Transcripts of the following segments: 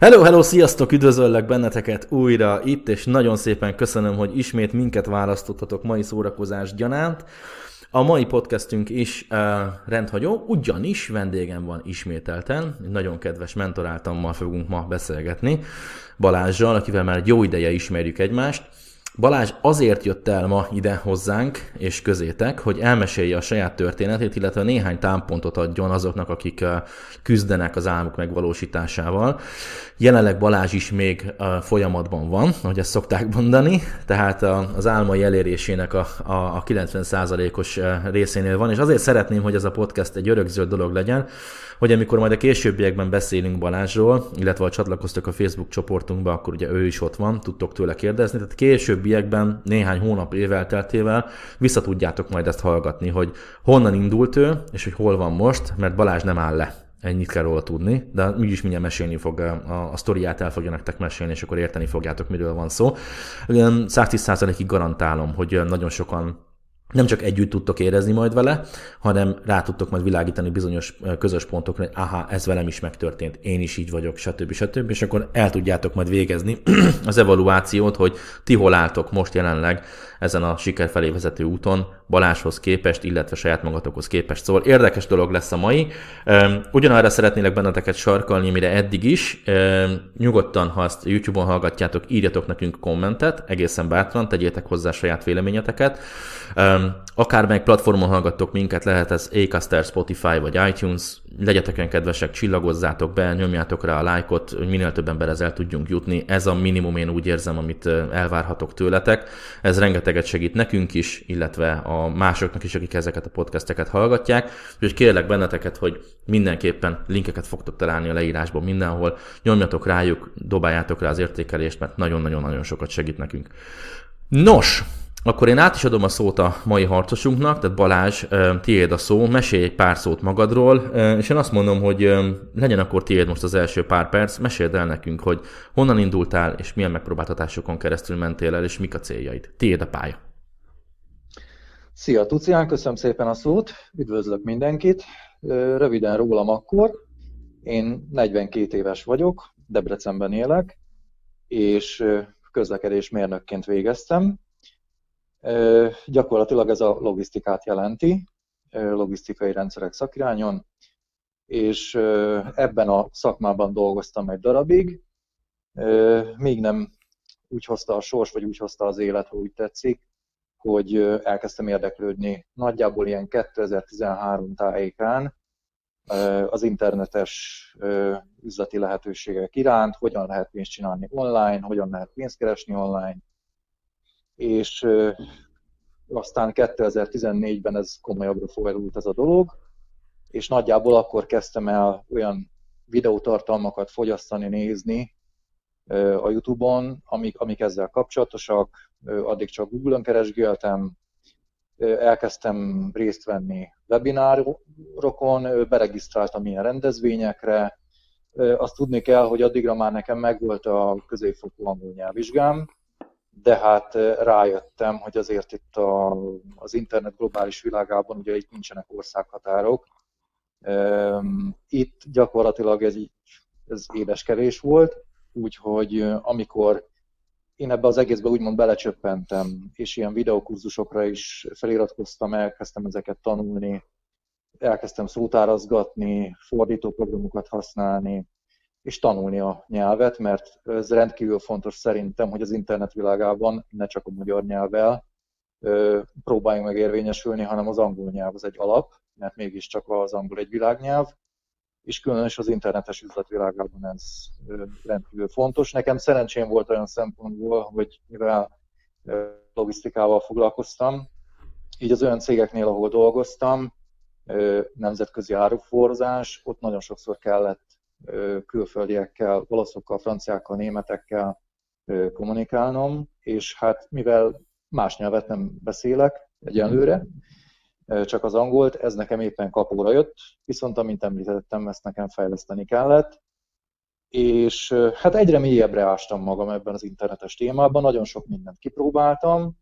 Hello, hello, sziasztok, üdvözöllek benneteket újra itt, és nagyon szépen köszönöm, hogy ismét minket választottatok mai szórakozás gyanánt. A mai podcastünk is uh, rendhagyó, ugyanis vendégem van ismételten, nagyon kedves mentoráltammal fogunk ma beszélgetni, Balázsjal, akivel már egy jó ideje ismerjük egymást. Balázs azért jött el ma ide hozzánk és közétek, hogy elmesélje a saját történetét, illetve néhány támpontot adjon azoknak, akik küzdenek az álmuk megvalósításával. Jelenleg Balázs is még folyamatban van, ahogy ezt szokták mondani, tehát az álmai elérésének a, a 90%-os részénél van, és azért szeretném, hogy ez a podcast egy örökzöld dolog legyen, hogy amikor majd a későbbiekben beszélünk Balázsról, illetve ha csatlakoztok a Facebook csoportunkba, akkor ugye ő is ott van, tudtok tőle kérdezni, tehát későbbiekben néhány hónap évelteltével vissza tudjátok majd ezt hallgatni, hogy honnan indult ő, és hogy hol van most, mert Balázs nem áll le. Ennyit kell róla tudni, de is mindjárt mesélni fog, a, a sztoriát el fogja nektek mesélni, és akkor érteni fogjátok, miről van szó. 110%-ig garantálom, hogy nagyon sokan nem csak együtt tudtok érezni majd vele, hanem rá tudtok majd világítani bizonyos közös pontokra, hogy aha, ez velem is megtörtént, én is így vagyok, stb. stb. És akkor el tudjátok majd végezni az evaluációt, hogy ti hol álltok most jelenleg ezen a siker felé vezető úton, Baláshoz képest, illetve saját magatokhoz képest. Szóval érdekes dolog lesz a mai. Ugyanarra szeretnélek benneteket sarkalni, mire eddig is. Nyugodtan, ha ezt YouTube-on hallgatjátok, írjatok nekünk kommentet, egészen bátran, tegyétek hozzá saját véleményeteket. Akármelyik platformon hallgattok minket, lehet ez Acaster, Spotify vagy iTunes, legyetek olyan kedvesek, csillagozzátok be, nyomjátok rá a lájkot, hogy minél több emberhez el tudjunk jutni. Ez a minimum, én úgy érzem, amit elvárhatok tőletek. Ez rengeteget segít nekünk is, illetve a másoknak is, akik ezeket a podcasteket hallgatják. Úgyhogy kérlek benneteket, hogy mindenképpen linkeket fogtok találni a leírásban mindenhol. Nyomjatok rájuk, dobáljátok rá az értékelést, mert nagyon-nagyon-nagyon sokat segít nekünk. Nos, akkor én át is adom a szót a mai harcosunknak, tehát Balázs, tiéd a szó, mesélj egy pár szót magadról, és én azt mondom, hogy legyen akkor tiéd most az első pár perc, meséld el nekünk, hogy honnan indultál, és milyen megpróbáltatásokon keresztül mentél el, és mik a céljaid. Tiéd a pálya. Szia Tucián, köszönöm szépen a szót, üdvözlök mindenkit. Röviden rólam akkor, én 42 éves vagyok, Debrecenben élek, és közlekedésmérnökként végeztem, Gyakorlatilag ez a logisztikát jelenti, logisztikai rendszerek szakirányon, és ebben a szakmában dolgoztam egy darabig, még nem úgy hozta a sors, vagy úgy hozta az élet, ha úgy tetszik, hogy elkezdtem érdeklődni nagyjából ilyen 2013 tájékán az internetes üzleti lehetőségek iránt, hogyan lehet pénzt csinálni online, hogyan lehet pénzt keresni online, és aztán 2014-ben ez komolyabbra fordult ez a dolog, és nagyjából akkor kezdtem el olyan videótartalmakat fogyasztani, nézni a Youtube-on, amik, amik ezzel kapcsolatosak, addig csak Google-on keresgéltem, elkezdtem részt venni webinárokon, beregisztráltam ilyen rendezvényekre, azt tudni kell, hogy addigra már nekem megvolt a középfokú angol nyelvvizsgám, de hát rájöttem, hogy azért itt a, az internet globális világában ugye itt nincsenek országhatárok. Itt gyakorlatilag ez, így, ez édeskevés volt, úgyhogy amikor én ebbe az egészbe úgymond belecsöppentem, és ilyen videokurzusokra is feliratkoztam, elkezdtem ezeket tanulni, elkezdtem szótárazgatni, fordítóprogramokat használni, és tanulni a nyelvet, mert ez rendkívül fontos szerintem, hogy az internet világában ne csak a magyar nyelvvel próbáljunk meg érvényesülni, hanem az angol nyelv az egy alap, mert mégiscsak az angol egy világnyelv, és különösen az internetes üzletvilágában ez rendkívül fontos. Nekem szerencsém volt olyan szempontból, hogy mivel logisztikával foglalkoztam, így az olyan cégeknél, ahol dolgoztam, nemzetközi áruforzás, ott nagyon sokszor kellett külföldiekkel, olaszokkal, franciákkal, németekkel kommunikálnom, és hát mivel más nyelvet nem beszélek egyenlőre, csak az angolt, ez nekem éppen kapóra jött, viszont amint említettem, ezt nekem fejleszteni kellett, és hát egyre mélyebbre ástam magam ebben az internetes témában, nagyon sok mindent kipróbáltam,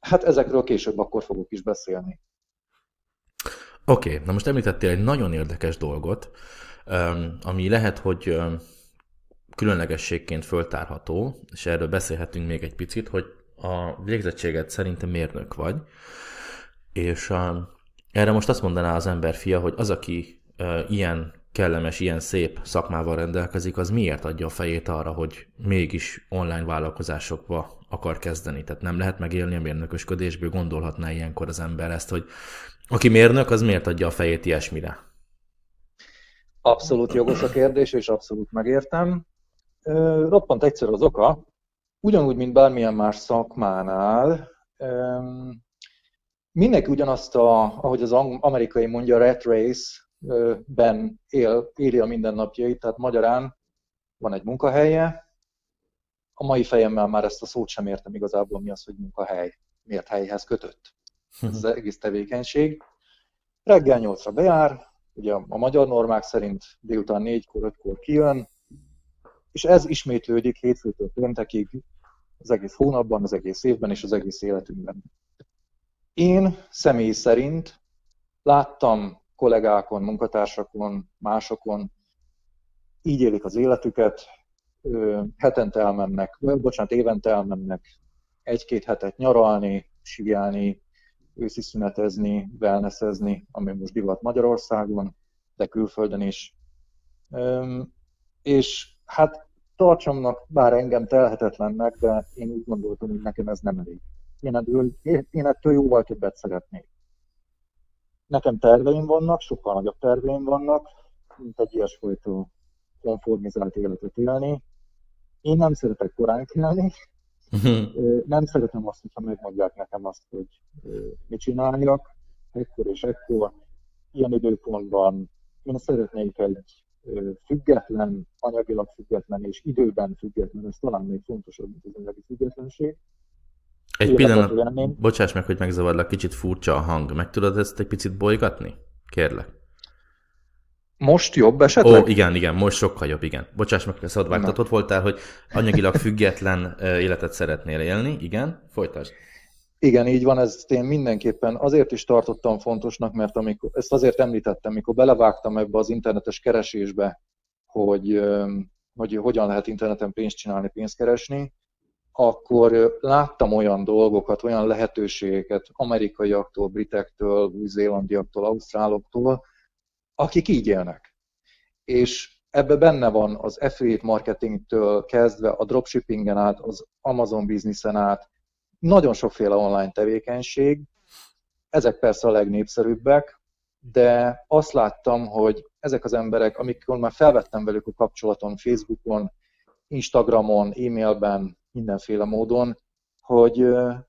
hát ezekről később akkor fogok is beszélni. Oké, okay, na most említettél egy nagyon érdekes dolgot, ami lehet, hogy különlegességként föltárható, és erről beszélhetünk még egy picit, hogy a végzettséget szerintem mérnök vagy, és erre most azt mondaná az ember fia, hogy az, aki ilyen kellemes, ilyen szép szakmával rendelkezik, az miért adja a fejét arra, hogy mégis online vállalkozásokba akar kezdeni. Tehát nem lehet megélni a mérnökösködésből, gondolhatná ilyenkor az ember ezt, hogy aki mérnök, az miért adja a fejét ilyesmire? Abszolút jogos a kérdés, és abszolút megértem. Roppant egyszerű az oka. Ugyanúgy, mint bármilyen más szakmánál, mindenki ugyanazt, a, ahogy az amerikai mondja, rat race ben él, éli a mindennapjait, tehát magyarán van egy munkahelye, a mai fejemmel már ezt a szót sem értem igazából, mi az, hogy munkahely, miért helyhez kötött. Ez az egész tevékenység. Reggel 8-ra bejár, ugye a magyar normák szerint délután 4-kor, 5-kor kijön, és ez ismétlődik hétfőtől péntekig az egész hónapban, az egész évben és az egész életünkben. Én személy szerint láttam kollégákon, munkatársakon, másokon, így élik az életüket, hetente elmennek, bocsánat, évente elmennek egy-két hetet nyaralni, sigyelni, őszi szünetezni, wellnessezni, ami most divat Magyarországon, de külföldön is. És hát tartsamnak, bár engem telhetetlennek, de én úgy gondoltam, hogy nekem ez nem elég. Én ettől, én ettől jóval többet szeretnék. Nekem terveim vannak, sokkal nagyobb terveim vannak, mint egy ilyesfajta konformizált életet élni. Én nem szeretek korán kelni. Nem szeretem azt, hogyha megmondják nekem azt, hogy mit csináljak, ekkor és ekkor, ilyen időpontban. Én szeretnék egy független, anyagilag független és időben független, ez talán még fontosabb, mint az anyagi függetlenség. Egy pillanat, bocsáss meg, hogy megzavarlak, kicsit furcsa a hang. Meg tudod ezt egy picit bolygatni? Kérlek. Most jobb esetleg? Ó, igen, igen, most sokkal jobb, igen. Bocsáss meg, szabad vágtatott voltál, hogy anyagilag független életet szeretnél élni, igen, folytasd. Igen, így van, ezt én mindenképpen azért is tartottam fontosnak, mert amikor, ezt azért említettem, mikor belevágtam ebbe az internetes keresésbe, hogy, hogy hogyan lehet interneten pénzt csinálni, pénzt keresni, akkor láttam olyan dolgokat, olyan lehetőségeket amerikaiaktól, britektől, új-zélandiaktól, ausztráloktól, akik így élnek. És ebbe benne van az affiliate marketingtől kezdve a dropshippingen át, az Amazon bizniszen át, nagyon sokféle online tevékenység, ezek persze a legnépszerűbbek, de azt láttam, hogy ezek az emberek, amikor már felvettem velük a kapcsolaton Facebookon, Instagramon, e-mailben, mindenféle módon, hogy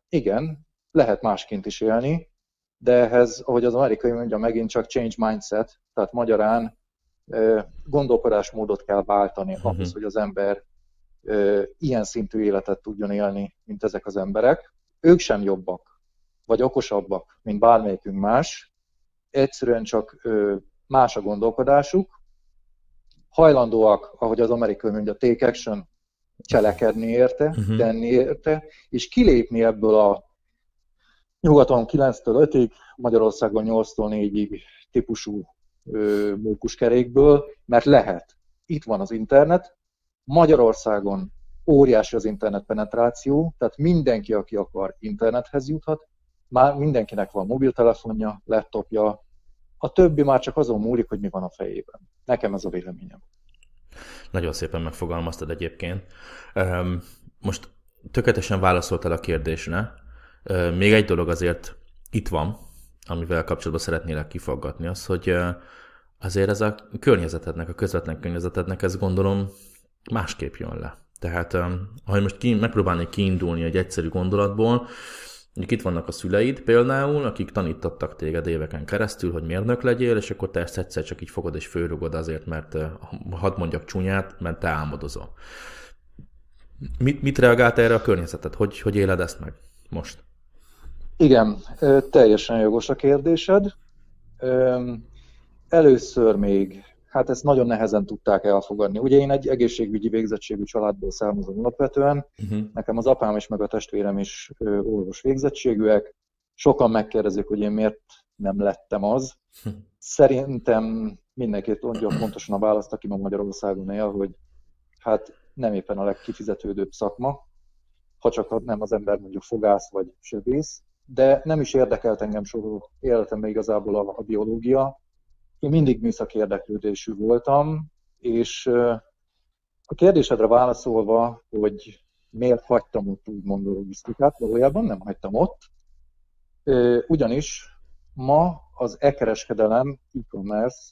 igen, lehet másként is élni, de ehhez, ahogy az amerikai mondja, megint csak change mindset, tehát magyarán gondolkodásmódot kell váltani uh-huh. ahhoz, hogy az ember ilyen szintű életet tudjon élni, mint ezek az emberek. Ők sem jobbak, vagy okosabbak, mint bármelyikünk más, egyszerűen csak más a gondolkodásuk, hajlandóak, ahogy az amerikai mondja, take action, cselekedni érte, uh-huh. tenni érte, és kilépni ebből a nyugaton 9-től 5-ig, Magyarországon 8-tól 4-ig típusú mókuskerékből, mert lehet. Itt van az internet, Magyarországon óriási az internet penetráció, tehát mindenki, aki akar, internethez juthat, már mindenkinek van mobiltelefonja, laptopja, a többi már csak azon múlik, hogy mi van a fejében. Nekem ez a véleményem. Nagyon szépen megfogalmaztad egyébként. Most tökéletesen válaszoltál a kérdésre. Még egy dolog azért itt van, amivel kapcsolatban szeretnélek kifaggatni, az, hogy azért ez a környezetednek, a közvetlen környezetednek, ez gondolom másképp jön le. Tehát, ha most ki, megpróbálnék kiindulni egy egyszerű gondolatból, Mondjuk itt vannak a szüleid például, akik tanítattak téged éveken keresztül, hogy mérnök legyél, és akkor te ezt egyszer csak így fogod és főrugod azért, mert hadd mondjak csúnyát, mert te álmodozol. Mit, mit reagált erre a környezetet? Hogy, hogy éled ezt meg most? Igen, teljesen jogos a kérdésed. Először még hát ezt nagyon nehezen tudták elfogadni. Ugye én egy egészségügyi végzettségű családból származom alapvetően, uh-huh. nekem az apám is, meg a testvérem is orvos végzettségűek. Sokan megkérdezik, hogy én miért nem lettem az. Hm. Szerintem mindenki tudja pontosan a választ, aki ma Magyarországon él, hogy hát nem éppen a legkifizetődőbb szakma, ha csak nem az ember mondjuk fogász vagy sövész, de nem is érdekelt engem soha életemben igazából a, a biológia. Én mindig műszaki érdeklődésű voltam, és a kérdésedre válaszolva, hogy miért hagytam ott úgymond a logisztikát, valójában nem hagytam ott, ugyanis ma az e-kereskedelem, e-commerce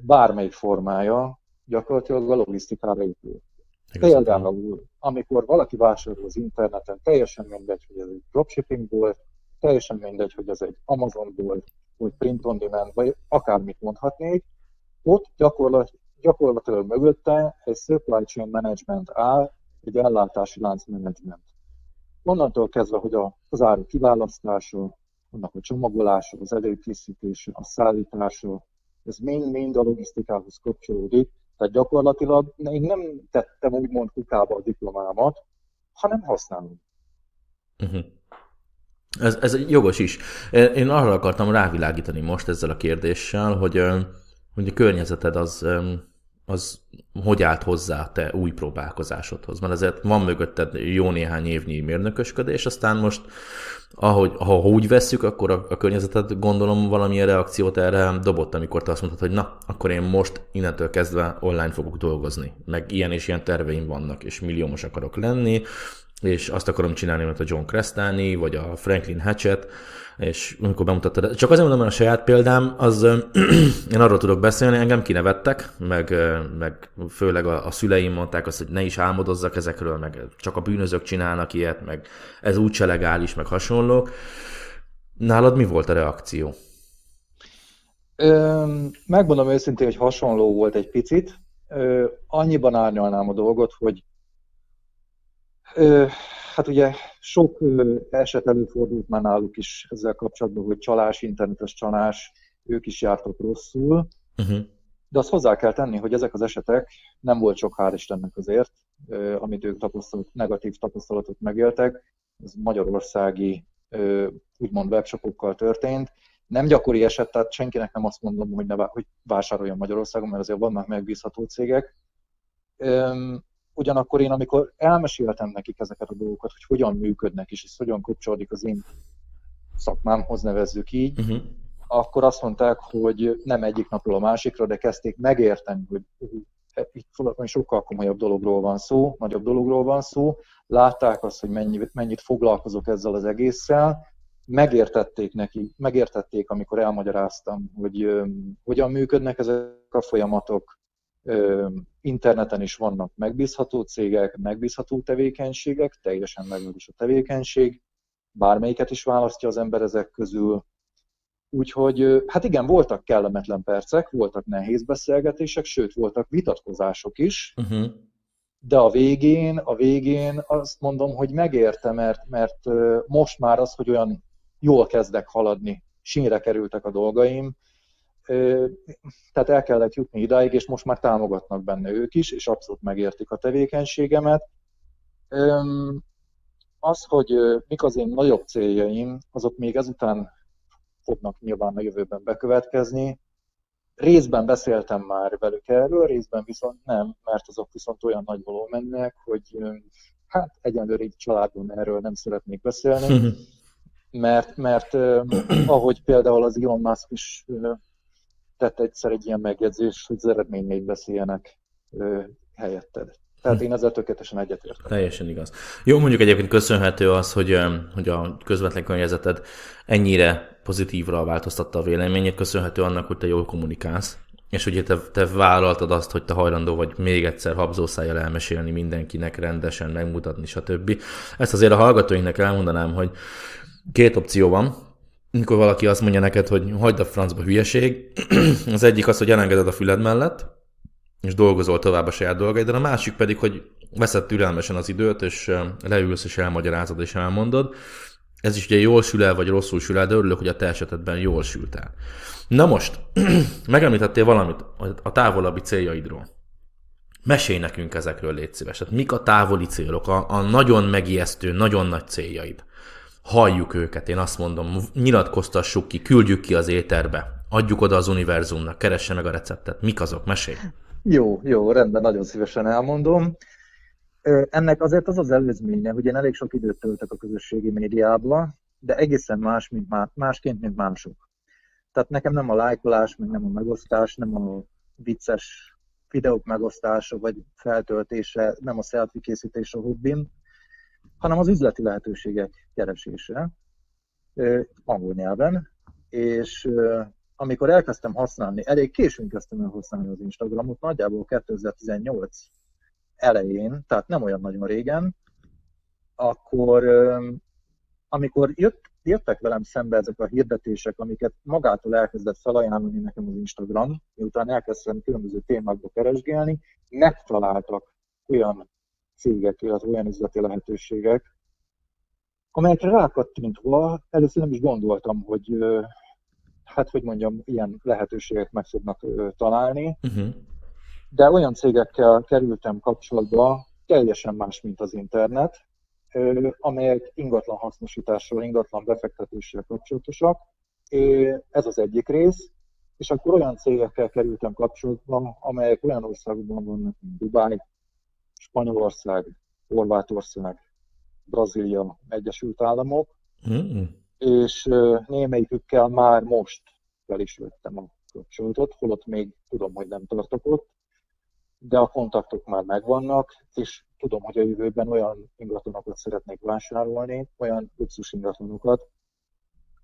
bármelyik formája gyakorlatilag a logisztikára épül. Például, amikor valaki vásárol az interneten, teljesen mindegy, hogy ez egy dropshipping volt, teljesen mindegy, hogy ez egy Amazon volt, vagy print on demand, vagy akármit mondhatnék, ott gyakorlat, gyakorlatilag mögötte egy supply chain management áll, egy ellátási lánc management. Onnantól kezdve, hogy az áru kiválasztása, annak a csomagolása, az előkészítése, a szállítása, ez mind-mind a logisztikához kapcsolódik, tehát gyakorlatilag én nem tettem úgymond kukába a diplomámat, hanem használom. Uh-huh. Ez, ez jogos is. Én arra akartam rávilágítani most ezzel a kérdéssel, hogy, hogy a környezeted az, az hogy állt hozzá te új próbálkozásodhoz. Mert azért van mögötted jó néhány évnyi mérnökösködés, aztán most ahogy, ha úgy vesszük, akkor a, a környezetet gondolom valamilyen reakciót erre dobott, amikor te azt mondtad, hogy na, akkor én most innentől kezdve online fogok dolgozni, meg ilyen és ilyen terveim vannak, és milliómos akarok lenni, és azt akarom csinálni, mint a John Crestani, vagy a Franklin Hatchett, és amikor bemutattad, csak azért mondom, hogy a saját példám, az én arról tudok beszélni, engem kinevettek, meg, meg főleg a, a szüleim mondták azt, hogy ne is álmodozzak ezekről, meg csak a bűnözők csinálnak ilyet, meg ez úgyse legális, meg hasonlók. Nálad mi volt a reakció? Ö, megmondom őszintén, hogy hasonló volt egy picit. Ö, annyiban árnyalnám a dolgot, hogy ö, Hát ugye sok eset előfordult már náluk is ezzel kapcsolatban, hogy csalás, internetes csalás, ők is jártak rosszul. Uh-huh. De azt hozzá kell tenni, hogy ezek az esetek nem volt sok hál' Istennek azért, amit ők tapasztalat, negatív tapasztalatot megéltek. Ez magyarországi úgymond webshopokkal történt. Nem gyakori eset, tehát senkinek nem azt mondom, hogy, ne, hogy vásároljon Magyarországon, mert azért vannak megbízható cégek ugyanakkor én, amikor elmeséltem nekik ezeket a dolgokat, hogy hogyan működnek, és ez hogyan kapcsolódik az én szakmámhoz, nevezzük így, uh-huh. akkor azt mondták, hogy nem egyik napról a másikra, de kezdték megérteni, hogy itt sokkal komolyabb dologról van szó, nagyobb dologról van szó, látták azt, hogy mennyi, mennyit foglalkozok ezzel az egésszel, megértették neki, megértették, amikor elmagyaráztam, hogy um, hogyan működnek ezek a folyamatok, interneten is vannak megbízható cégek, megbízható tevékenységek, teljesen is a tevékenység, bármelyiket is választja az ember ezek közül. Úgyhogy, hát igen, voltak kellemetlen percek, voltak nehéz beszélgetések, sőt, voltak vitatkozások is, uh-huh. de a végén, a végén azt mondom, hogy megérte, mert, mert most már az, hogy olyan jól kezdek haladni, sínre kerültek a dolgaim, tehát el kellett jutni idáig, és most már támogatnak benne ők is, és abszolút megértik a tevékenységemet. Az, hogy mik az én nagyobb céljaim, azok még ezután fognak nyilván a jövőben bekövetkezni. Részben beszéltem már velük erről, részben viszont nem, mert azok viszont olyan nagy volumennek, hogy hát egyenlőre így családon erről nem szeretnék beszélni, mert, mert ahogy például az Elon Musk is tett egyszer egy ilyen megjegyzés, hogy az eredményeid beszéljenek ö, helyetted. Tehát én ezzel tökéletesen egyetértek. Teljesen igaz. Jó, mondjuk egyébként köszönhető az, hogy, hogy a közvetlen környezeted ennyire pozitívra változtatta a véleményét, köszönhető annak, hogy te jól kommunikálsz, és ugye te, te vállaltad azt, hogy te hajlandó vagy még egyszer habzószájjal elmesélni mindenkinek, rendesen megmutatni, stb. Ezt azért a hallgatóinknak elmondanám, hogy két opció van mikor valaki azt mondja neked, hogy hagyd a francba hülyeség, az egyik az, hogy elengeded a füled mellett, és dolgozol tovább a saját dolgaid, a másik pedig, hogy veszed türelmesen az időt, és leülsz, és elmagyarázod, és elmondod. Ez is ugye jól sül el, vagy rosszul sül el, de örülök, hogy a te esetedben jól sült el. Na most, megemlítettél valamit a távolabbi céljaidról. Mesélj nekünk ezekről, légy szíves. Hát mik a távoli célok, a, a nagyon megijesztő, nagyon nagy céljaid? Halljuk őket, én azt mondom, nyilatkoztassuk ki, küldjük ki az éterbe. adjuk oda az univerzumnak, keresse meg a receptet. Mik azok? Mesélj! Jó, jó, rendben, nagyon szívesen elmondom. Ennek azért az az előzménye, hogy én elég sok időt töltök a közösségi médiába, de egészen más, mint má, másként, mint mások. Tehát nekem nem a lájkolás, meg nem a megosztás, nem a vicces videók megosztása vagy feltöltése, nem a selfie készítés a hobbim, hanem az üzleti lehetőségek keresése angol nyelven, és amikor elkezdtem használni, elég későn kezdtem el használni az Instagramot, nagyjából 2018 elején, tehát nem olyan nagyon régen, akkor amikor jött, jöttek velem szembe ezek a hirdetések, amiket magától elkezdett felajánlani nekem az Instagram, miután elkezdtem különböző témákba keresgélni, megtaláltak olyan cégek, illetve olyan üzleti lehetőségek, amelyekre rákattintva először nem is gondoltam, hogy hát hogy mondjam, ilyen lehetőségek meg fognak találni. Uh-huh. De olyan cégekkel kerültem kapcsolatba, teljesen más, mint az internet, amelyek ingatlan hasznosításról, ingatlan befektetéssel kapcsolatosak. Ez az egyik rész. És akkor olyan cégekkel kerültem kapcsolatba, amelyek olyan országokban vannak, mint Dubáj, Spanyolország, Horvátország, Brazília, Egyesült Államok, mm. és némelyikükkel már most fel is vettem a kapcsolatot, holott még tudom, hogy nem tartok ott, de a kontaktok már megvannak, és tudom, hogy a jövőben olyan ingatlanokat szeretnék vásárolni, olyan luxus ingatlanokat,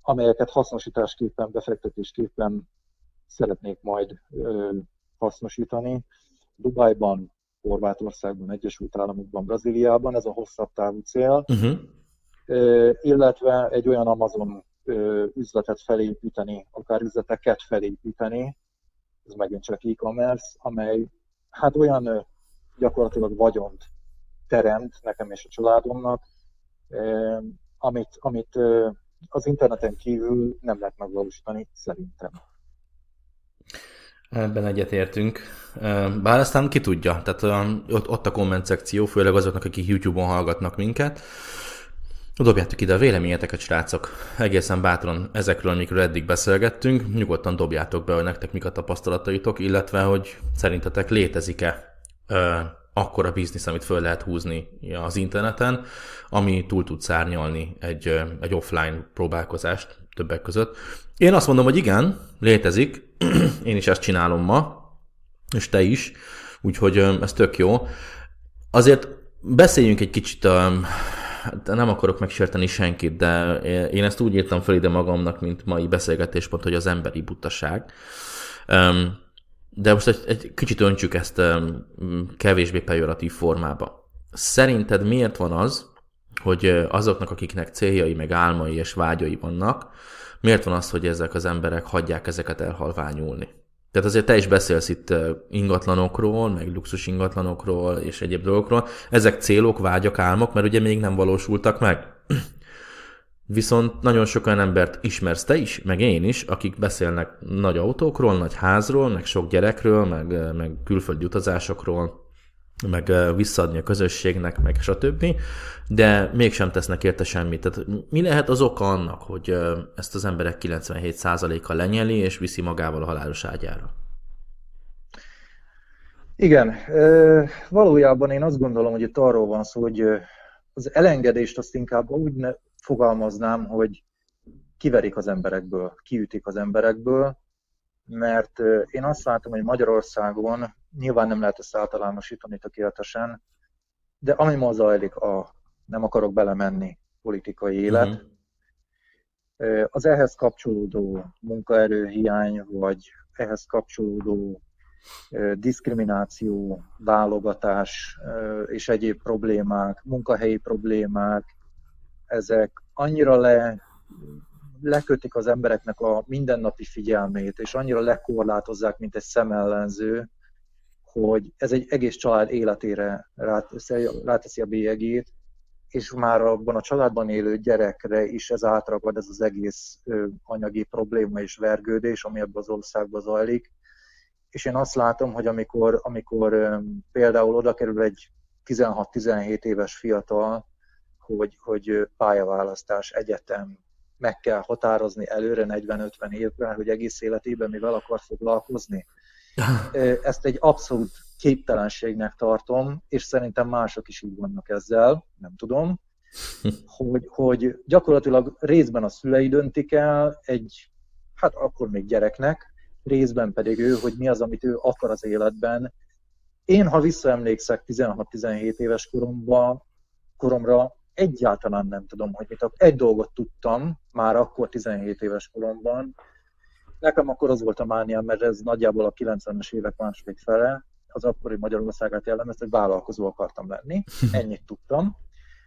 amelyeket hasznosításképpen, befektetésképpen szeretnék majd ö, hasznosítani. Dubajban, Horvátországban, Egyesült Államokban, Brazíliában, ez a hosszabb távú cél, uh-huh. illetve egy olyan Amazon üzletet felépíteni, akár üzleteket felépíteni, ez megint csak e-commerce, amely hát olyan gyakorlatilag vagyont teremt nekem és a családomnak, amit, amit az interneten kívül nem lehet megvalósítani, szerintem. Ebben egyetértünk. Bár aztán ki tudja, tehát ott, ott a komment szekció, főleg azoknak, akik YouTube-on hallgatnak minket. Dobjátok ide a véleményeteket, srácok. Egészen bátran ezekről, amikről eddig beszélgettünk, nyugodtan dobjátok be, hogy nektek mik a tapasztalataitok, illetve hogy szerintetek létezik-e akkora biznisz, amit föl lehet húzni az interneten, ami túl tud szárnyalni egy, egy offline próbálkozást többek között. Én azt mondom, hogy igen, létezik, én is ezt csinálom ma, és te is, úgyhogy ez tök jó. Azért beszéljünk egy kicsit, hát nem akarok megsérteni senkit, de én ezt úgy írtam fel ide magamnak, mint mai beszélgetéspont, hogy az emberi butaság. De most egy, egy kicsit öntsük ezt kevésbé pejoratív formába. Szerinted miért van az, hogy azoknak, akiknek céljai, meg álmai és vágyai vannak, miért van az, hogy ezek az emberek hagyják ezeket elhalványulni? Tehát azért te is beszélsz itt ingatlanokról, meg luxus ingatlanokról és egyéb dolgokról. Ezek célok, vágyak, álmok, mert ugye még nem valósultak meg. Viszont nagyon sok olyan embert ismersz te is, meg én is, akik beszélnek nagy autókról, nagy házról, meg sok gyerekről, meg, meg külföldi utazásokról, meg visszaadni a közösségnek, meg stb. De mégsem tesznek érte semmit. Tehát mi lehet az oka annak, hogy ezt az emberek 97%-a lenyeli és viszi magával a halálos ágyára? Igen, valójában én azt gondolom, hogy itt arról van szó, hogy az elengedést azt inkább úgy fogalmaznám, hogy kiverik az emberekből, kiütik az emberekből, mert én azt látom, hogy Magyarországon nyilván nem lehet ezt általánosítani tökéletesen, de ami ma zajlik, a, nem akarok belemenni, politikai élet, uh-huh. az ehhez kapcsolódó munkaerőhiány, vagy ehhez kapcsolódó diszkrimináció, válogatás és egyéb problémák, munkahelyi problémák, ezek annyira le, lekötik az embereknek a mindennapi figyelmét, és annyira lekorlátozzák, mint egy szemellenző, hogy ez egy egész család életére ráteszi a bélyegét, és már abban a családban élő gyerekre is ez átragad, ez az egész anyagi probléma és vergődés, ami ebben az országban zajlik. És én azt látom, hogy amikor, amikor például oda kerül egy 16-17 éves fiatal, hogy, hogy pályaválasztás, egyetem, meg kell határozni előre 40-50 évvel, hogy egész életében mivel akar foglalkozni. Ezt egy abszolút képtelenségnek tartom, és szerintem mások is így vannak ezzel, nem tudom, hogy, hogy gyakorlatilag részben a szülei döntik el egy, hát akkor még gyereknek, részben pedig ő, hogy mi az, amit ő akar az életben. Én, ha visszaemlékszek 16-17 éves koromban, koromra, egyáltalán nem tudom, hogy mit Egy dolgot tudtam, már akkor 17 éves koromban, Nekem akkor az volt a mániám, mert ez nagyjából a 90-es évek második fele, az akkori Magyarországát jellemezte, hogy vállalkozó akartam lenni. Ennyit tudtam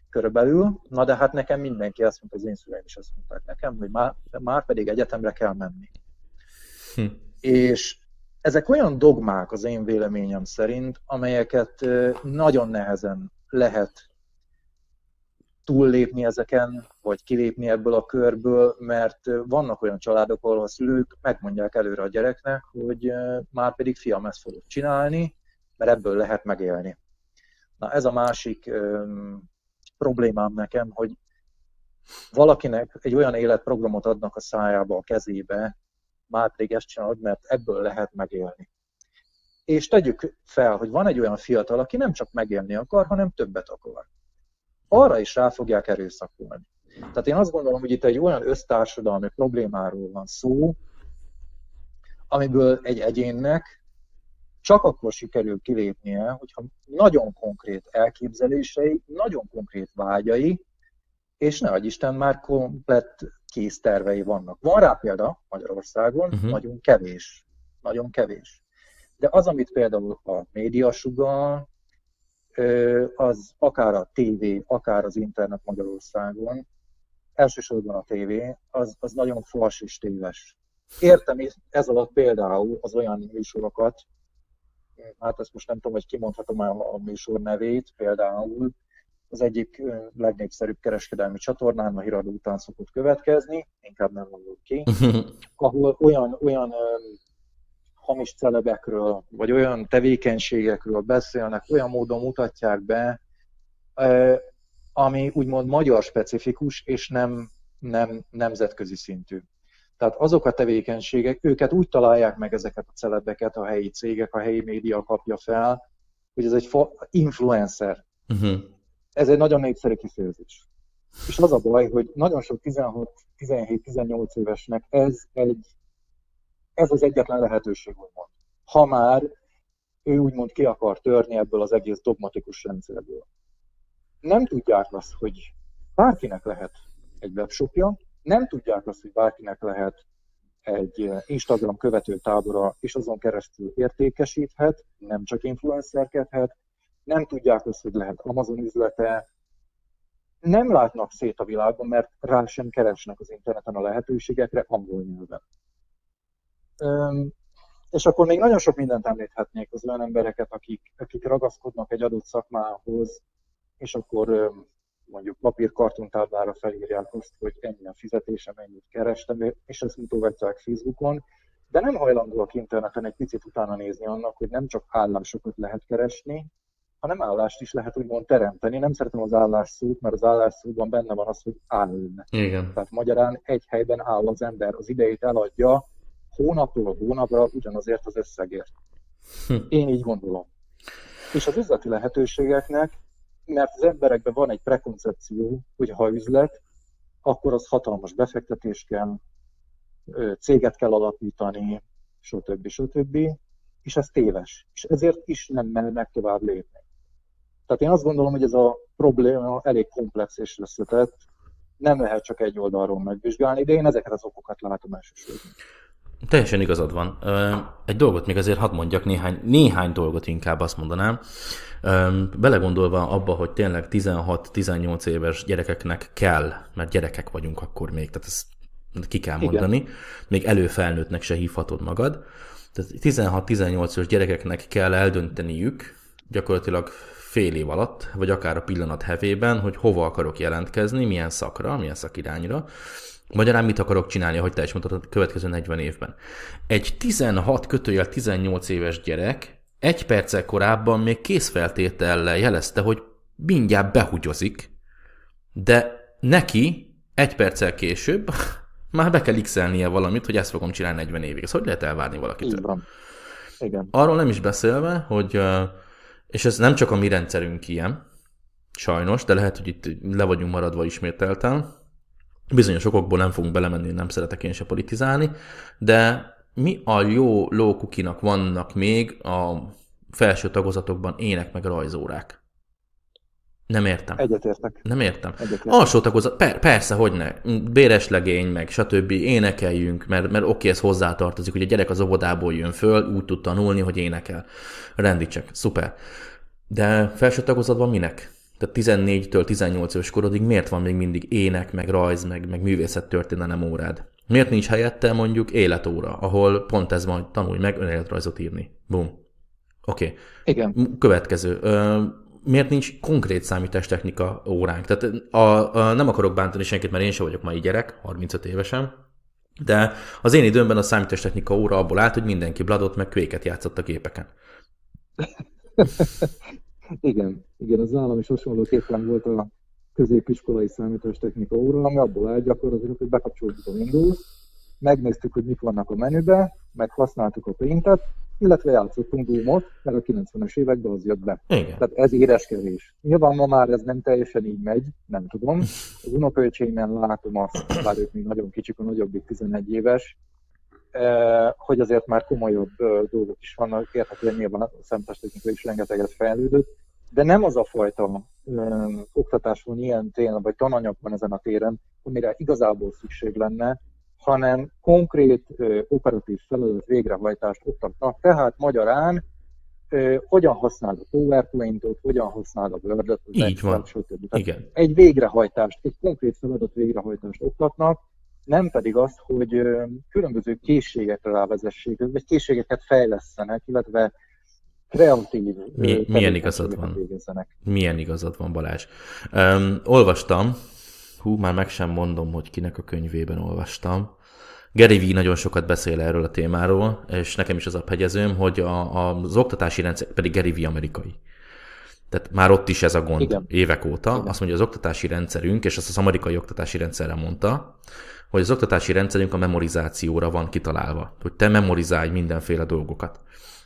körülbelül. Na de hát nekem mindenki azt mondta, az én szüleim is azt mondták nekem, hogy már, már pedig egyetemre kell menni. Hm. És ezek olyan dogmák az én véleményem szerint, amelyeket nagyon nehezen lehet túllépni ezeken, vagy kilépni ebből a körből, mert vannak olyan családok, ahol a szülők megmondják előre a gyereknek, hogy már pedig fiam ezt fogod csinálni, mert ebből lehet megélni. Na ez a másik öm, problémám nekem, hogy valakinek egy olyan életprogramot adnak a szájába, a kezébe, már pedig ezt csinálod, mert ebből lehet megélni. És tegyük fel, hogy van egy olyan fiatal, aki nem csak megélni akar, hanem többet akar arra is rá fogják erőszakolni. Tehát én azt gondolom, hogy itt egy olyan össztársadalmi problémáról van szó, amiből egy egyénnek csak akkor sikerül kilépnie, hogyha nagyon konkrét elképzelései, nagyon konkrét vágyai, és ne Isten már komplett kész tervei vannak. Van rá példa Magyarországon, uh-huh. nagyon kevés. Nagyon kevés. De az, amit például a média sugal, az akár a tévé, akár az internet Magyarországon, elsősorban a tévé, az, az nagyon fals és téves. Értem ez alatt például az olyan műsorokat, hát ezt most nem tudom, hogy kimondhatom el a műsor nevét, például az egyik legnépszerűbb kereskedelmi csatornán a híradó után szokott következni, inkább nem mondom ki, ahol olyan, olyan hamis celebekről, vagy olyan tevékenységekről beszélnek, olyan módon mutatják be, ami úgymond magyar specifikus, és nem, nem nemzetközi szintű. Tehát azok a tevékenységek, őket úgy találják meg ezeket a celebeket, a helyi cégek, a helyi média kapja fel, hogy ez egy influencer. Uh-huh. Ez egy nagyon népszerű kifejezés. És az a baj, hogy nagyon sok 16-17-18 évesnek ez egy ez az egyetlen lehetőség, úgymond. Ha már ő úgymond ki akar törni ebből az egész dogmatikus rendszerből. Nem tudják azt, hogy bárkinek lehet egy webshopja, nem tudják azt, hogy bárkinek lehet egy Instagram követő tábora, és azon keresztül értékesíthet, nem csak influencerkedhet, nem tudják azt, hogy lehet Amazon üzlete, nem látnak szét a világban, mert rá sem keresnek az interneten a lehetőségekre angol nyelven. És akkor még nagyon sok mindent említhetnék az olyan embereket, akik, akik ragaszkodnak egy adott szakmához, és akkor mondjuk papírkartontáblára felírják azt, hogy ennyi a fizetésem, ennyit kerestem, és ezt mutogatják Facebookon, de nem hajlandóak interneten egy picit utána nézni annak, hogy nem csak állásokat lehet keresni, hanem állást is lehet úgymond teremteni. Nem szeretem az állás szót, mert az állás szóban benne van az, hogy áll. Igen. Tehát magyarán egy helyben áll az ember, az idejét eladja, hónapról hónapra ugyanazért az összegért. Hm. Én így gondolom. És az üzleti lehetőségeknek, mert az emberekben van egy prekoncepció, hogy ha üzlet, akkor az hatalmas befektetés kell, céget kell alapítani, stb. stb. És ez téves. És ezért is nem meg tovább lépni. Tehát én azt gondolom, hogy ez a probléma elég komplex és összetett, nem lehet csak egy oldalról megvizsgálni, de én ezeket az okokat látom elsősorban. Teljesen igazad van. Egy dolgot még azért hadd mondjak, néhány, néhány dolgot inkább azt mondanám. Belegondolva abba, hogy tényleg 16-18 éves gyerekeknek kell, mert gyerekek vagyunk akkor még, tehát ezt ki kell mondani, Igen. még előfelnőttnek se hívhatod magad. Tehát 16-18 éves gyerekeknek kell eldönteniük, gyakorlatilag fél év alatt, vagy akár a pillanat hevében, hogy hova akarok jelentkezni, milyen szakra, milyen szakirányra, Magyarán mit akarok csinálni, hogy te is mondtad a következő 40 évben. Egy 16 kötőjel 18 éves gyerek egy perccel korábban még készfeltétellel jelezte, hogy mindjárt behugyozik, de neki egy perccel később már be kell x valamit, hogy ezt fogom csinálni 40 évig. Ez hogy lehet elvárni valakit? Így van. Igen. Arról nem is beszélve, hogy, és ez nem csak a mi rendszerünk ilyen, sajnos, de lehet, hogy itt le vagyunk maradva ismételten. Bizonyos okokból nem fogunk belemenni, nem szeretek én se politizálni, de mi a jó lókukinak vannak még a felső tagozatokban ének meg rajzórák? Nem értem. Egyetértek. Nem értem. Egyetértek. Alsó tagozat, per, persze, hogy ne. Béres legény, meg stb. énekeljünk, mert, mert oké, ez hozzátartozik, hogy a gyerek az óvodából jön föl, úgy tud tanulni, hogy énekel. Rendítsek, szuper. De felső tagozatban minek? Tehát 14-től 18 éves korodig miért van még mindig ének, meg rajz, meg, meg művészettörténelem órád? Miért nincs helyette mondjuk életóra, ahol pont ez van, hogy tanulj meg önéletrajzot írni. Bum. Oké. Okay. Igen. Következő. Ö, miért nincs konkrét számítástechnika óránk? Tehát a, a, nem akarok bántani senkit, mert én sem vagyok mai gyerek, 35 évesen, de az én időmben a számítástechnika óra abból állt, hogy mindenki bladot meg kvéket játszott a gépeken. igen, igen, az nálam is hasonlóképpen volt a középiskolai számítástechnika óra, ami abból áll gyakorlatilag, hogy bekapcsoltuk a Windows, megnéztük, hogy mik vannak a menübe, meg használtuk a printet, illetve játszottunk Doom-ot, mert a 90-es években az jött be. Igen. Tehát ez éreskedés. Nyilván ma már ez nem teljesen így megy, nem tudom. Az unokaöcsémen látom azt, bár ők még nagyon kicsik, a nagyobbik 11 éves, hogy azért már komolyabb dolgok is vannak, érthetően nyilván a szemtestechnika is rengeteget fejlődött, de nem az a fajta ö, oktatás van ilyen téren, vagy tananyag van ezen a téren, amire igazából szükség lenne, hanem konkrét ö, operatív feladat végrehajtást oktatnak. Tehát magyarán ö, hogyan használod a PowerPoint-ot, hogyan használod a Word-ot, Így van. stb. Igen. Egy végrehajtást, egy konkrét feladat végrehajtást oktatnak, nem pedig azt, hogy különböző készségekre rávezessék, vagy készségeket fejlesztenek, illetve kreatív Mi, milyen igazad van? Végezzenek. Milyen igazad van, Balázs? Um, olvastam, hú, már meg sem mondom, hogy kinek a könyvében olvastam. Gary Vee nagyon sokat beszél erről a témáról, és nekem is az a hegyezőm, hogy a, az oktatási rendszer, pedig Gary Vee amerikai. Tehát már ott is ez a gond Igen. évek óta. Igen. Azt mondja, az oktatási rendszerünk, és ezt az amerikai oktatási rendszerre mondta, hogy az oktatási rendszerünk a memorizációra van kitalálva. Hogy te memorizálj mindenféle dolgokat.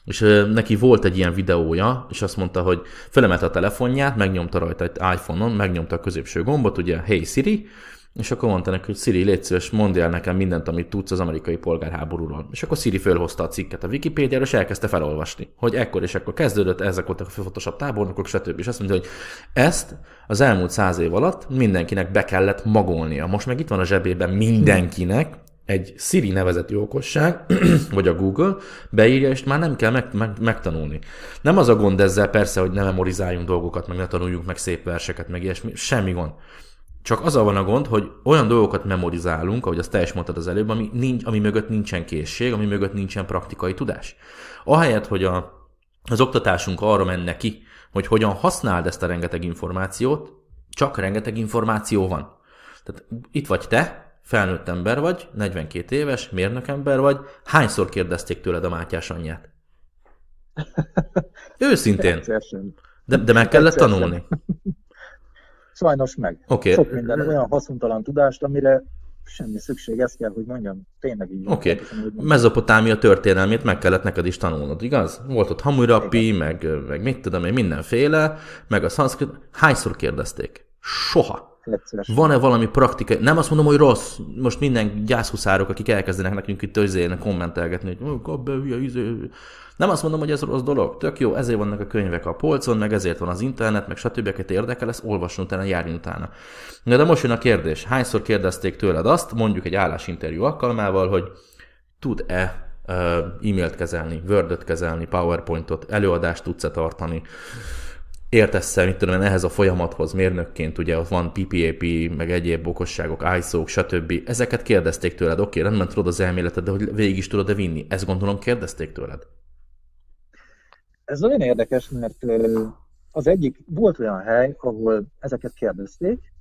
És neki volt egy ilyen videója, és azt mondta, hogy felemelte a telefonját, megnyomta rajta egy iPhone-on, megnyomta a középső gombot, ugye Hey Siri, és akkor mondta neki, hogy Siri, légy szíves, mondd nekem mindent, amit tudsz az amerikai polgárháborúról. És akkor Siri fölhozta a cikket a Wikipédiára, és elkezdte felolvasni, hogy ekkor és akkor kezdődött, ezek voltak a főfotosabb tábornokok, stb. És azt mondta, hogy ezt az elmúlt száz év alatt mindenkinek be kellett magolnia. Most meg itt van a zsebében mindenkinek, egy Siri nevezetű okosság, vagy a Google beírja, és már nem kell meg, meg, megtanulni. Nem az a gond ezzel persze, hogy ne memorizáljunk dolgokat, meg ne tanuljunk meg szép verseket, meg ilyesmi, semmi gond. Csak az a van a gond, hogy olyan dolgokat memorizálunk, ahogy azt te is mondtad az előbb, ami, nincs, ami mögött nincsen készség, ami mögött nincsen praktikai tudás. Ahelyett, hogy a, az oktatásunk arra menne ki, hogy hogyan használd ezt a rengeteg információt, csak rengeteg információ van. Tehát itt vagy te, felnőtt ember vagy, 42 éves, mérnökember vagy, hányszor kérdezték tőled a Mátyás anyját? Őszintén. De, de meg kellett tanulni. Sajnos meg. Okay. Sok minden olyan haszontalan tudást, amire semmi szükség, ezt kell, hogy mondjam, tényleg így. Oké, okay. Mezopotámia történelmét meg kellett neked is tanulnod, igaz? Volt ott Hammurapi, meg, meg mit tudom én, mindenféle, meg a szanszkrit. Hányszor kérdezték? Soha. Van-e valami praktikai, nem azt mondom, hogy rossz, most minden gyászhuszárok, akik elkezdenek nekünk itt közének kommentelgetni, hogy kap be, hülye, izé. Nem azt mondom, hogy ez rossz dolog, tök jó, ezért vannak a könyvek a polcon, meg ezért van az internet, meg stb. érdekel, ezt olvasni utána, járni utána. Na de most jön a kérdés, hányszor kérdezték tőled azt, mondjuk egy állásinterjú alkalmával, hogy tud-e e-mailt kezelni, Word-öt kezelni, PowerPointot, előadást tudsz-e tartani, értesz mit tudom ehhez a folyamathoz mérnökként, ugye ott van PPAP, meg egyéb okosságok, ISO-k, stb. Ezeket kérdezték tőled, oké, okay, rendben tudod az elméleted, de hogy végig is tudod-e vinni? Ezt gondolom kérdezték tőled? Ez nagyon érdekes, mert az egyik, volt olyan hely, ahol ezeket kérdezték,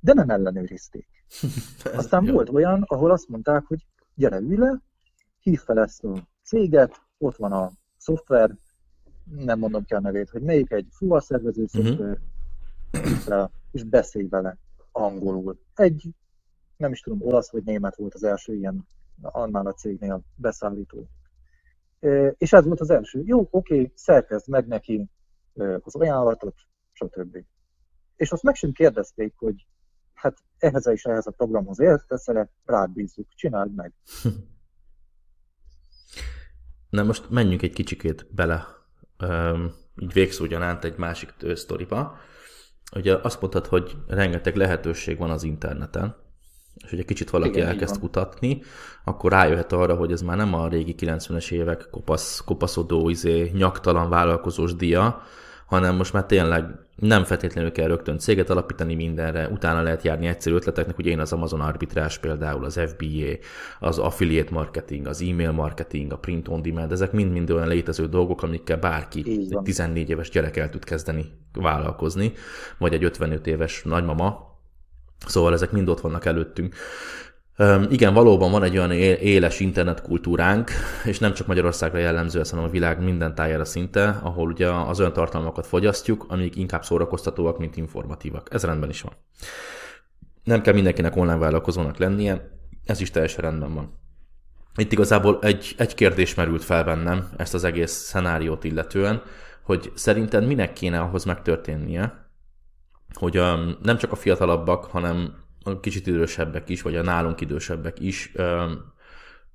de nem ellenőrizték. Aztán volt olyan, ahol azt mondták, hogy gyere ülj le, hív fel ezt a céget, ott van a szoftver, nem mondom ki a nevét, hogy melyik egy fuvarszervező mhm. szoftver, uh-huh. és beszélj vele angolul. Egy nem is tudom, olasz vagy német volt az első ilyen annál a cégnél beszállító. És ez volt az első. Jó, oké, szerkezd meg neki az ajánlatot, stb. És azt meg sem kérdezték, hogy hát ehhez is ehhez a programhoz értesz-e, rád bízzuk, csináld meg. Na most menjünk egy kicsikét bele, um, így végszógyanánt egy másik sztoriba. Ugye azt mondtad, hogy rengeteg lehetőség van az interneten, és hogy egy kicsit valaki Igen, elkezd kutatni, akkor rájöhet arra, hogy ez már nem a régi 90-es évek kopasz, kopaszodó, izé, nyaktalan vállalkozós dia, hanem most már tényleg nem feltétlenül kell rögtön céget alapítani mindenre, utána lehet járni egyszerű ötleteknek, ugye én az Amazon arbitrás például, az FBA, az affiliate marketing, az email marketing, a print on demand, ezek mind-mind olyan létező dolgok, amikkel bárki, egy 14 éves gyerek el tud kezdeni vállalkozni, vagy egy 55 éves nagymama, Szóval ezek mind ott vannak előttünk. Igen, valóban van egy olyan éles internetkultúránk, és nem csak Magyarországra jellemző hanem a világ minden tájára szinte, ahol ugye az olyan tartalmakat fogyasztjuk, amik inkább szórakoztatóak, mint informatívak. Ez rendben is van. Nem kell mindenkinek online vállalkozónak lennie, ez is teljesen rendben van. Itt igazából egy, egy kérdés merült fel bennem ezt az egész szenáriót illetően, hogy szerinted minek kéne ahhoz megtörténnie, hogy nem csak a fiatalabbak, hanem a kicsit idősebbek is, vagy a nálunk idősebbek is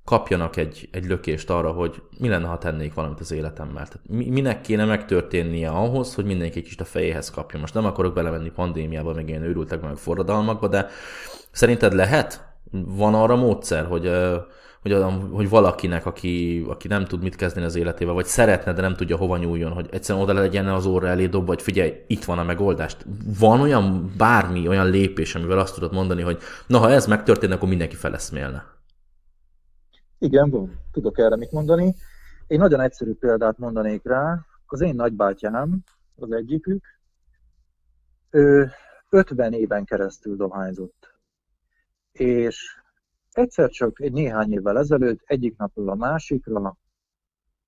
kapjanak egy, egy lökést arra, hogy mi lenne, ha tennék valamit az életemmel. Tehát minek kéne megtörténnie ahhoz, hogy mindenki egy kicsit a fejéhez kapja. Most nem akarok belemenni pandémiába, meg ilyen őrültek, meg forradalmakba, de szerinted lehet? Van arra módszer, hogy uh, hogy, hogy valakinek, aki, aki nem tud mit kezdeni az életével, vagy szeretne, de nem tudja hova nyúljon, hogy egyszerűen oda legyen az óra elé dob, vagy figyelj, itt van a megoldást. Van olyan bármi, olyan lépés, amivel azt tudod mondani, hogy na, ha ez megtörténne, akkor mindenki feleszmélne. Igen, van. Tudok erre mit mondani. Én nagyon egyszerű példát mondanék rá. Az én nagybátyám, az egyikük, ő 50 éven keresztül dohányzott. És Egyszer csak egy néhány évvel ezelőtt, egyik napról a másikra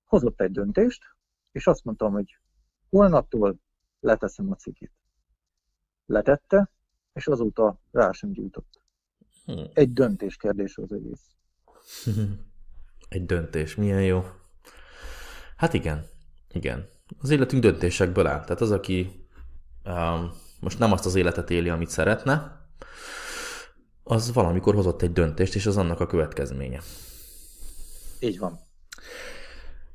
hozott egy döntést, és azt mondtam, hogy holnaptól leteszem a cikit. Letette, és azóta rá sem gyújtott. Hmm. Egy döntés kérdés az egész. Egy döntés, milyen jó. Hát igen, igen. Az életünk döntésekből áll. Tehát az, aki um, most nem azt az életet éli, amit szeretne, az valamikor hozott egy döntést, és az annak a következménye. Így van.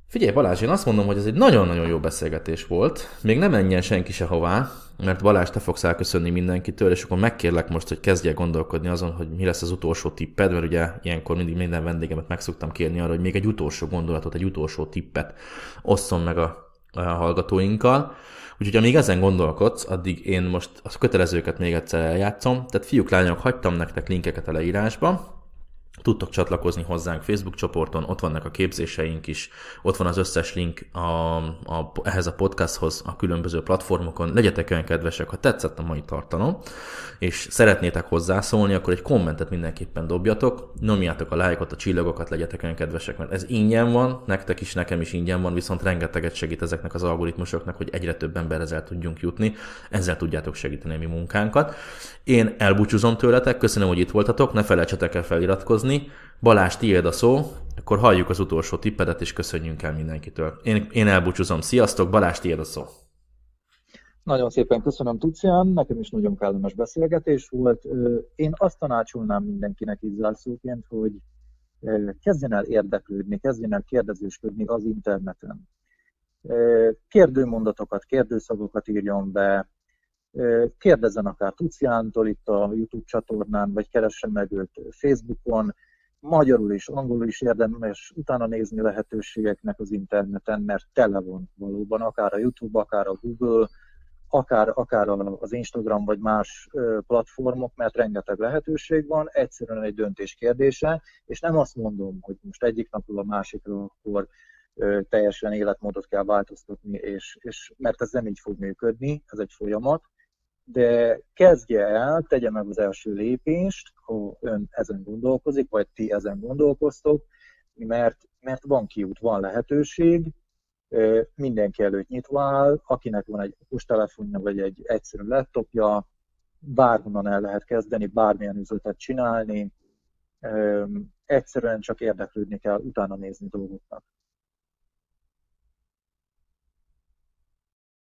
Figyelj Balázs, én azt mondom, hogy ez egy nagyon-nagyon jó beszélgetés volt. Még nem menjen senki sehová, mert Balázs, te fogsz elköszönni mindenkitől, és akkor megkérlek most, hogy kezdje gondolkodni azon, hogy mi lesz az utolsó tipped, mert ugye ilyenkor mindig minden vendégemet meg szoktam kérni arra, hogy még egy utolsó gondolatot, egy utolsó tippet osszon meg a, a hallgatóinkkal. Úgyhogy amíg ezen gondolkodsz, addig én most a kötelezőket még egyszer eljátszom. Tehát fiúk, lányok, hagytam nektek linkeket a leírásba, Tudtok csatlakozni hozzánk Facebook csoporton, ott vannak a képzéseink is, ott van az összes link a, a, ehhez a podcasthoz a különböző platformokon. Legyetek olyan kedvesek, ha tetszett a mai tartalom, és szeretnétek hozzászólni, akkor egy kommentet mindenképpen dobjatok, nyomjátok a lájkot, a csillagokat, legyetek olyan kedvesek, mert ez ingyen van, nektek is, nekem is ingyen van, viszont rengeteget segít ezeknek az algoritmusoknak, hogy egyre több emberhez el tudjunk jutni, ezzel tudjátok segíteni a mi munkánkat. Én elbúcsúzom tőletek, köszönöm, hogy itt voltatok, ne felejtsetek el feliratkozni. Balázs, tiéd a szó, akkor halljuk az utolsó tippedet, és köszönjünk el mindenkitől. Én, én elbúcsúzom. Sziasztok, Balázs, tiéd a szó. Nagyon szépen köszönöm, Tucián, nekem is nagyon kellemes beszélgetés volt. Én azt tanácsolnám mindenkinek így zárszóként, hogy kezdjen el érdeklődni, kezdjen el kérdezősködni az interneten. Kérdőmondatokat, kérdőszavakat írjon be, Kérdezzen akár Tuciántól itt a YouTube csatornán, vagy keressen meg őt Facebookon, magyarul és angolul is érdemes utána nézni lehetőségeknek az interneten, mert tele van valóban, akár a YouTube, akár a Google, akár, akár az Instagram vagy más platformok, mert rengeteg lehetőség van, egyszerűen egy döntés kérdése, és nem azt mondom, hogy most egyik napról a másikra akkor teljesen életmódot kell változtatni, és, és mert ez nem így fog működni, ez egy folyamat, de kezdje el, tegye meg az első lépést, ha ön ezen gondolkozik, vagy ti ezen gondolkoztok, mert, mert van kiút, van lehetőség, mindenki előtt nyitva áll, akinek van egy okostelefonja, vagy egy egyszerű laptopja, bárhonnan el lehet kezdeni, bármilyen üzletet csinálni, egyszerűen csak érdeklődni kell, utána nézni dolgoknak.